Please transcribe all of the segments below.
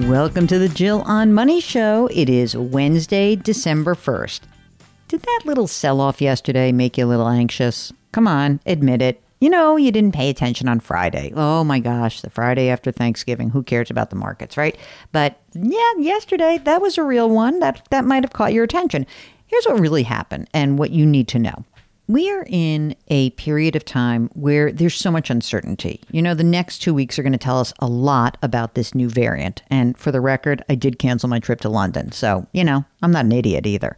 Welcome to the Jill on Money Show. It is Wednesday, December 1st. Did that little sell off yesterday make you a little anxious? Come on, admit it. You know, you didn't pay attention on Friday. Oh my gosh, the Friday after Thanksgiving. Who cares about the markets, right? But yeah, yesterday, that was a real one. That, that might have caught your attention. Here's what really happened and what you need to know. We are in a period of time where there's so much uncertainty. You know, the next two weeks are going to tell us a lot about this new variant. And for the record, I did cancel my trip to London. So, you know, I'm not an idiot either.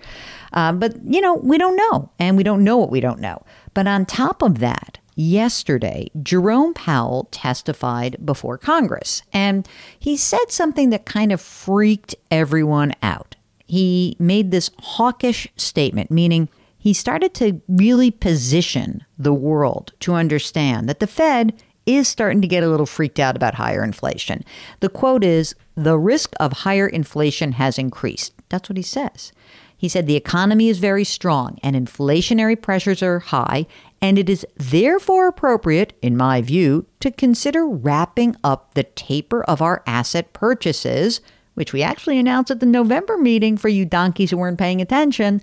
Uh, but, you know, we don't know. And we don't know what we don't know. But on top of that, yesterday, Jerome Powell testified before Congress. And he said something that kind of freaked everyone out. He made this hawkish statement, meaning, he started to really position the world to understand that the Fed is starting to get a little freaked out about higher inflation. The quote is The risk of higher inflation has increased. That's what he says. He said the economy is very strong and inflationary pressures are high, and it is therefore appropriate, in my view, to consider wrapping up the taper of our asset purchases, which we actually announced at the November meeting for you donkeys who weren't paying attention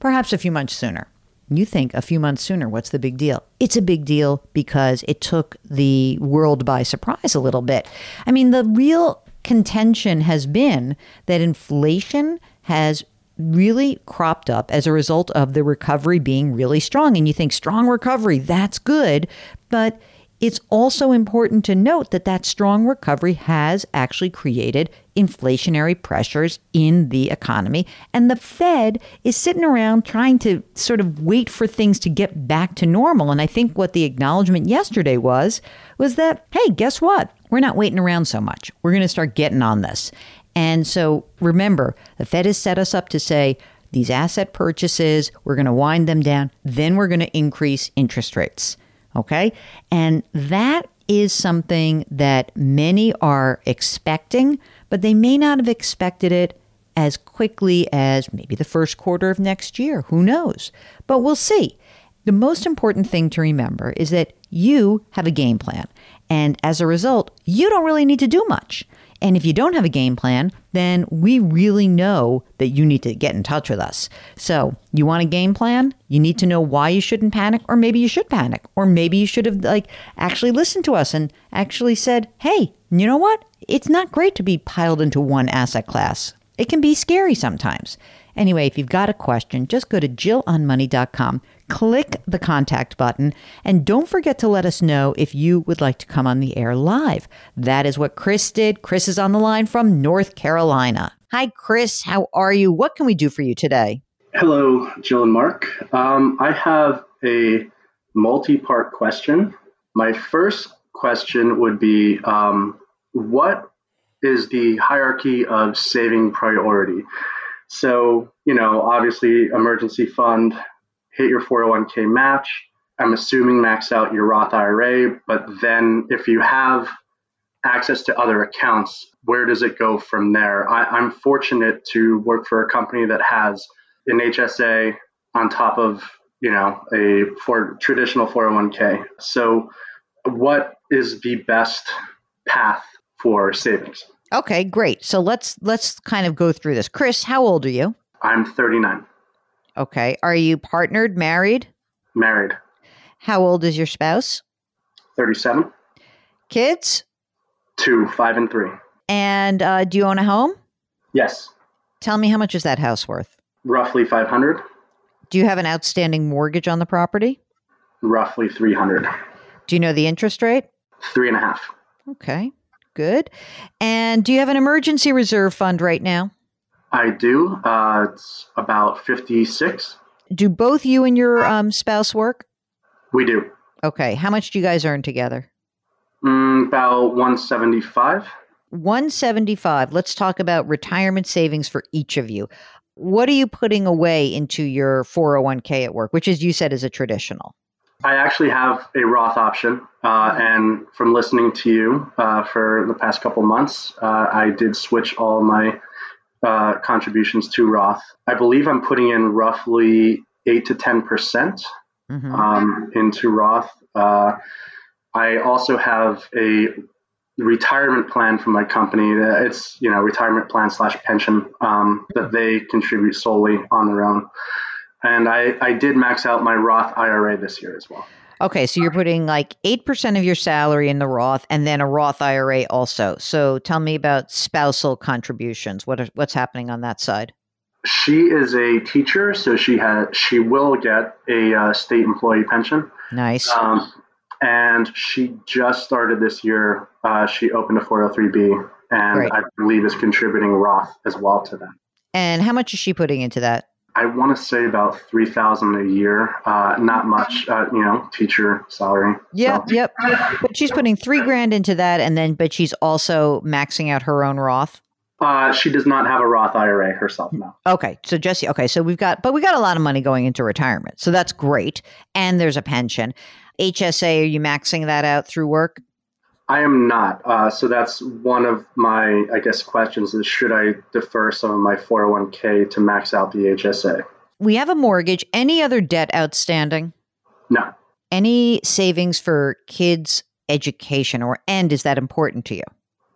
perhaps a few months sooner. You think a few months sooner, what's the big deal? It's a big deal because it took the world by surprise a little bit. I mean, the real contention has been that inflation has really cropped up as a result of the recovery being really strong. And you think strong recovery, that's good. But it's also important to note that that strong recovery has actually created inflationary pressures in the economy. And the Fed is sitting around trying to sort of wait for things to get back to normal. And I think what the acknowledgement yesterday was, was that, hey, guess what? We're not waiting around so much. We're going to start getting on this. And so remember, the Fed has set us up to say, these asset purchases, we're going to wind them down, then we're going to increase interest rates. Okay. And that is something that many are expecting, but they may not have expected it as quickly as maybe the first quarter of next year. Who knows? But we'll see. The most important thing to remember is that you have a game plan. And as a result, you don't really need to do much. And if you don't have a game plan, then we really know that you need to get in touch with us. So, you want a game plan? You need to know why you shouldn't panic, or maybe you should panic, or maybe you should have like actually listened to us and actually said, "Hey, you know what? It's not great to be piled into one asset class. It can be scary sometimes." Anyway, if you've got a question, just go to jillonmoney.com click the contact button, and don't forget to let us know if you would like to come on the air live. That is what Chris did. Chris is on the line from North Carolina. Hi, Chris. How are you? What can we do for you today? Hello, Jill and Mark. Um, I have a multi part question. My first question would be um, What is the hierarchy of saving priority? So, you know, obviously, emergency fund, hit your 401k match. I'm assuming max out your Roth IRA, but then if you have access to other accounts, where does it go from there? I, am fortunate to work for a company that has an HSA on top of you know a for traditional 401k. So, what is the best path for savings? Okay, great. So let's let's kind of go through this. Chris, how old are you? I'm 39. Okay. Are you partnered, married? Married. How old is your spouse? 37. Kids? Two, five, and three. And uh, do you own a home? Yes. Tell me how much is that house worth? Roughly 500. Do you have an outstanding mortgage on the property? Roughly 300. Do you know the interest rate? Three and a half. Okay, good. And do you have an emergency reserve fund right now? I do. Uh, it's about 56. Do both you and your um, spouse work? We do. Okay. How much do you guys earn together? Mm, about 175. 175. Let's talk about retirement savings for each of you. What are you putting away into your 401k at work, which, as you said, is a traditional? I actually have a Roth option, uh, and from listening to you uh, for the past couple months, uh, I did switch all my uh, contributions to Roth. I believe I'm putting in roughly eight to ten percent mm-hmm. um, into Roth. Uh, I also have a retirement plan from my company. It's you know retirement plan slash pension um, that they contribute solely on their own. And I, I did max out my Roth IRA this year as well. Okay, so you're putting like 8% of your salary in the Roth and then a Roth IRA also. So tell me about spousal contributions. What are, what's happening on that side? She is a teacher, so she has she will get a uh, state employee pension. Nice. Um, and she just started this year. Uh, she opened a 403b, and Great. I believe is contributing Roth as well to that. And how much is she putting into that? I want to say about three thousand a year. Uh, not much, uh, you know, teacher salary. Yep, so. yep. But she's putting three grand into that, and then, but she's also maxing out her own Roth. Uh, she does not have a Roth IRA herself now. Okay, so Jesse. Okay, so we've got, but we got a lot of money going into retirement, so that's great. And there's a pension. HSA, are you maxing that out through work? I am not. Uh, so that's one of my, I guess, questions is should I defer some of my 401k to max out the HSA? We have a mortgage. Any other debt outstanding? No. Any savings for kids' education or and is that important to you?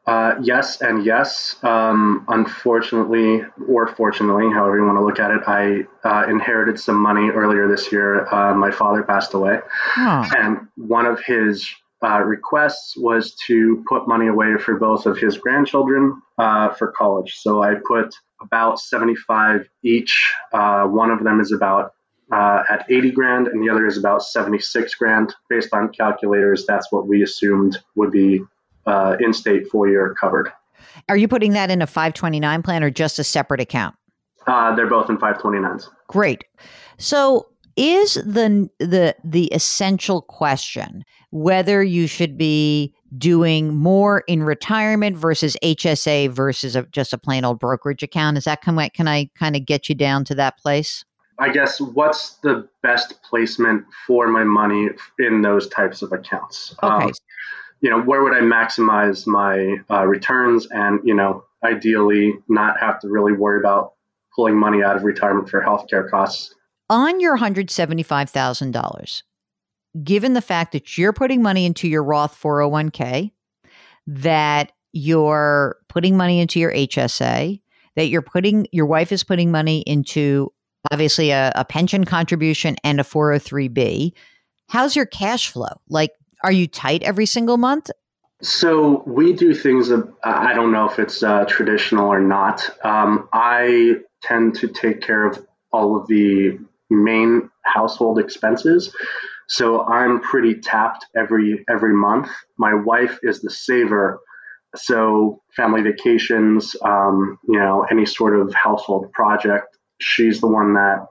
Uh, yes and yes. Um, unfortunately, or fortunately, however you want to look at it, I uh, inherited some money earlier this year. Uh, my father passed away, oh. and one of his uh, requests was to put money away for both of his grandchildren uh, for college. So I put about 75 each. Uh, one of them is about uh, at 80 grand, and the other is about 76 grand. Based on calculators, that's what we assumed would be uh, in state four year covered. Are you putting that in a 529 plan or just a separate account? Uh, they're both in 529s. Great. So is the the the essential question whether you should be doing more in retirement versus HSA versus a, just a plain old brokerage account? Is that can I, can I kind of get you down to that place? I guess what's the best placement for my money in those types of accounts? Okay. Um, you know, where would I maximize my uh, returns and, you know, ideally not have to really worry about pulling money out of retirement for healthcare costs? On your $175,000, given the fact that you're putting money into your Roth 401k, that you're putting money into your HSA, that you're putting your wife is putting money into obviously a, a pension contribution and a 403b. How's your cash flow? Like, are you tight every single month? So we do things. I don't know if it's uh, traditional or not. Um, I tend to take care of all of the main household expenses. So I'm pretty tapped every every month. My wife is the saver, so family vacations, um, you know, any sort of household project, she's the one that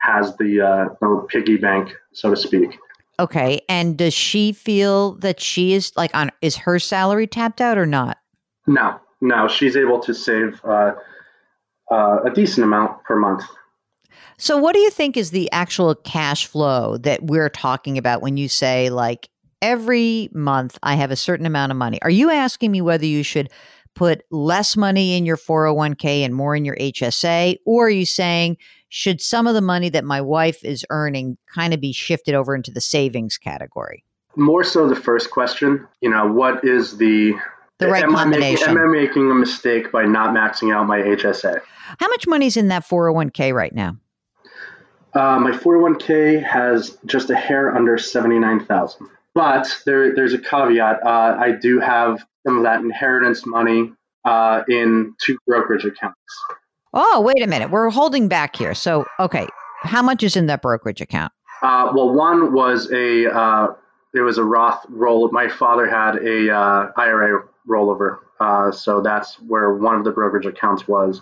has the uh, the piggy bank, so to speak. Okay, and does she feel that she is like on is her salary tapped out or not? No, no, she's able to save uh, uh, a decent amount per month. So, what do you think is the actual cash flow that we're talking about when you say, like, every month I have a certain amount of money? Are you asking me whether you should put less money in your 401k and more in your HSA? Or are you saying, should some of the money that my wife is earning kind of be shifted over into the savings category? More so the first question, you know, what is the the right am combination. I making, am I making a mistake by not maxing out my HSA? How much money's in that 401k right now? Uh, my 401k has just a hair under 79,000. But there, there's a caveat. Uh, I do have some of that inheritance money uh, in two brokerage accounts. Oh, wait a minute. We're holding back here. So, okay, how much is in that brokerage account? Uh, well, one was a uh, it was a Roth roll. My father had a uh, IRA rollover, uh, so that's where one of the brokerage accounts was,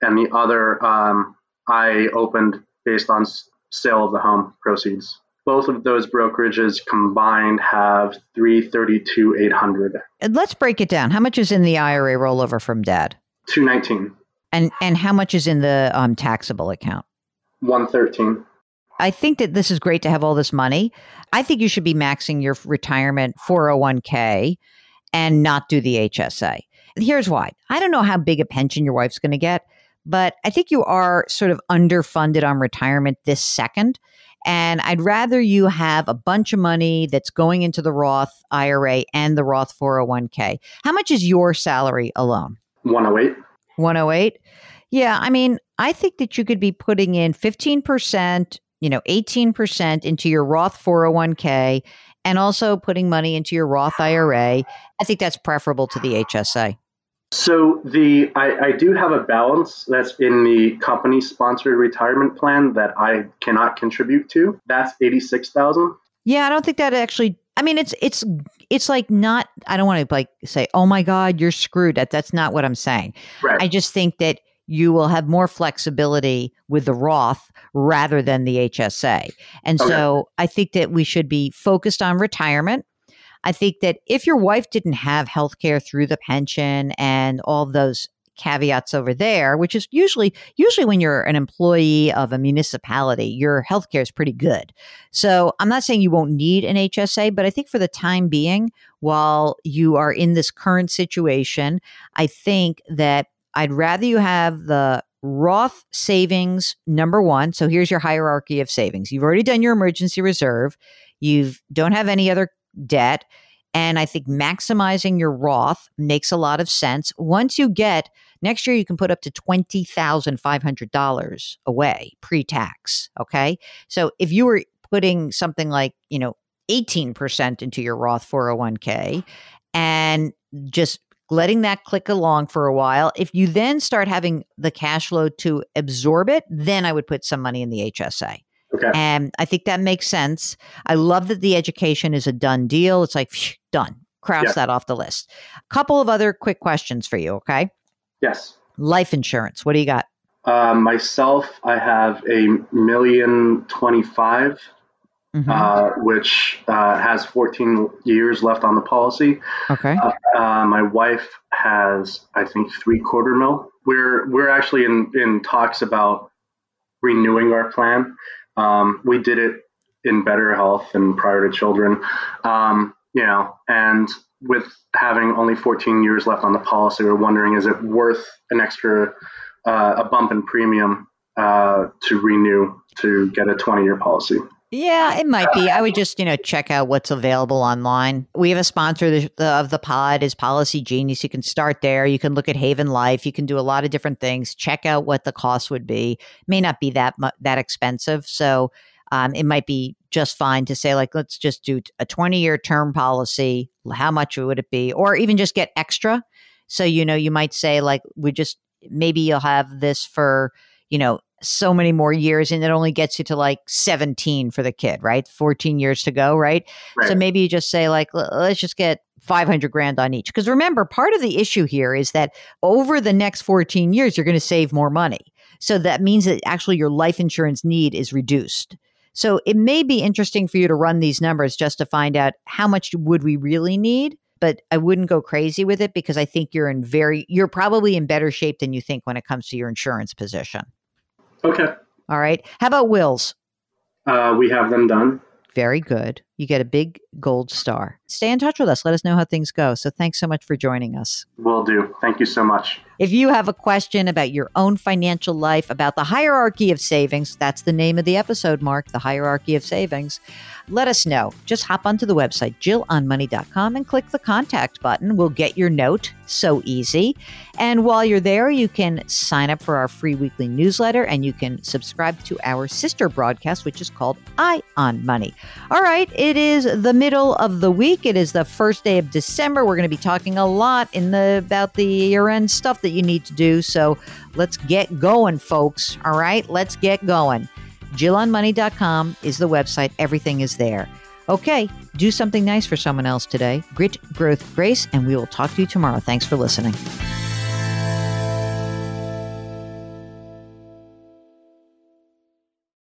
and the other um, I opened based on sale of the home proceeds. both of those brokerages combined have 332 800 And let's break it down. How much is in the IRA rollover from dad? 219 And and how much is in the um, taxable account? 113 I think that this is great to have all this money. I think you should be maxing your retirement 401k and not do the HSA. Here's why. I don't know how big a pension your wife's going to get, but I think you are sort of underfunded on retirement this second. And I'd rather you have a bunch of money that's going into the Roth IRA and the Roth 401k. How much is your salary alone? 108 108. Yeah, I mean, I think that you could be putting in 15%, you know, 18% into your Roth 401k and also putting money into your Roth IRA. I think that's preferable to the HSA. So the I, I do have a balance that's in the company sponsored retirement plan that I cannot contribute to. That's eighty six thousand. Yeah, I don't think that actually I mean it's it's it's like not I don't want to like say, "Oh my god, you're screwed." That that's not what I'm saying. Right. I just think that you will have more flexibility with the Roth rather than the HSA. And Okay. so I think that we should be focused on retirement. I think that if your wife didn't have health care through the pension and all those caveats over there, which is usually usually when you're an employee of a municipality, your health care is pretty good. So I'm not saying you won't need an HSA, but I think for the time being, while you are in this current situation, I think that I'd rather you have the Roth savings number one. So here's your hierarchy of savings. You've already done your emergency reserve. You don't have any other debt. And I think maximizing your Roth makes a lot of sense. Once you get next year, you can put up to $20,500 away pre tax. Okay. So if you were putting something like, you know, 18% into your Roth 401k and just letting that click along for a while. If you then start having the cash flow to absorb it, then I would put some money in the HSA. Okay. And I think that makes sense. I love that the education is a done deal. It's like, phew, done. Cross Yeah. that off the list. A couple of other quick questions for you, okay? Yes. Life insurance. What do you got? Uh, myself, I have a million twenty five, Mhm. uh, which uh, has fourteen years left on the policy. okay. Uh, my wife has, I think, three quarter mil. We're we're actually in in talks about renewing our plan. Um, we did it in better health and prior to children, um, you know, and with having only 14 years left on the policy, we're wondering is it worth an extra uh, a bump in premium uh, to renew to get a 20 year policy? Yeah, it might be. I would just, you know, check out what's available online. We have a sponsor of the, pod is Policygenius. You can start there. You can look at Haven Life. You can do a lot of different things. Check out what the cost would be. May not be that that expensive, so um, it might be just fine to say like, let's just do a twenty year term policy. How much would it be, or even just get extra? So you know, you might say like, we just maybe you'll have this for you know so many more years and it only gets you to like 17 for the kid right? 14 years to go right, Right. so maybe you just say like let's just get 500 grand on each. Because remember part of the issue here is that over the next 14 years you're going to save more money. So that means that actually your life insurance need is reduced. So it may be interesting for you to run these numbers just to find out how much would we really need but I wouldn't go crazy with it because I think you're in very you're probably in better shape than you think when it comes to your insurance position. Okay. All right. How about wills? Uh, we have them done. Very good. You get a big gold star. Stay in touch with us. Let us know how things go. So thanks so much for joining us. Will do. Thank you so much. If you have a question about your own financial life, about the hierarchy of savings, that's the name of the episode, Mark, the hierarchy of savings, let us know. Just hop onto the website, jillonmoney.com, and click the contact button. We'll get your note. So easy. And while you're there, you can sign up for our free weekly newsletter and you can subscribe to our sister broadcast, which is called Eye on Money. All right, it is the middle of the week. It is the first day of December. We're going to be talking a lot in the about the year-end stuff that you need to do. So let's get going, folks. All right, let's get going. JillOnMoney.com is the website. Everything is there. Okay, do something nice for someone else today. Grit, growth, grace, and we will talk to you tomorrow. Thanks for listening.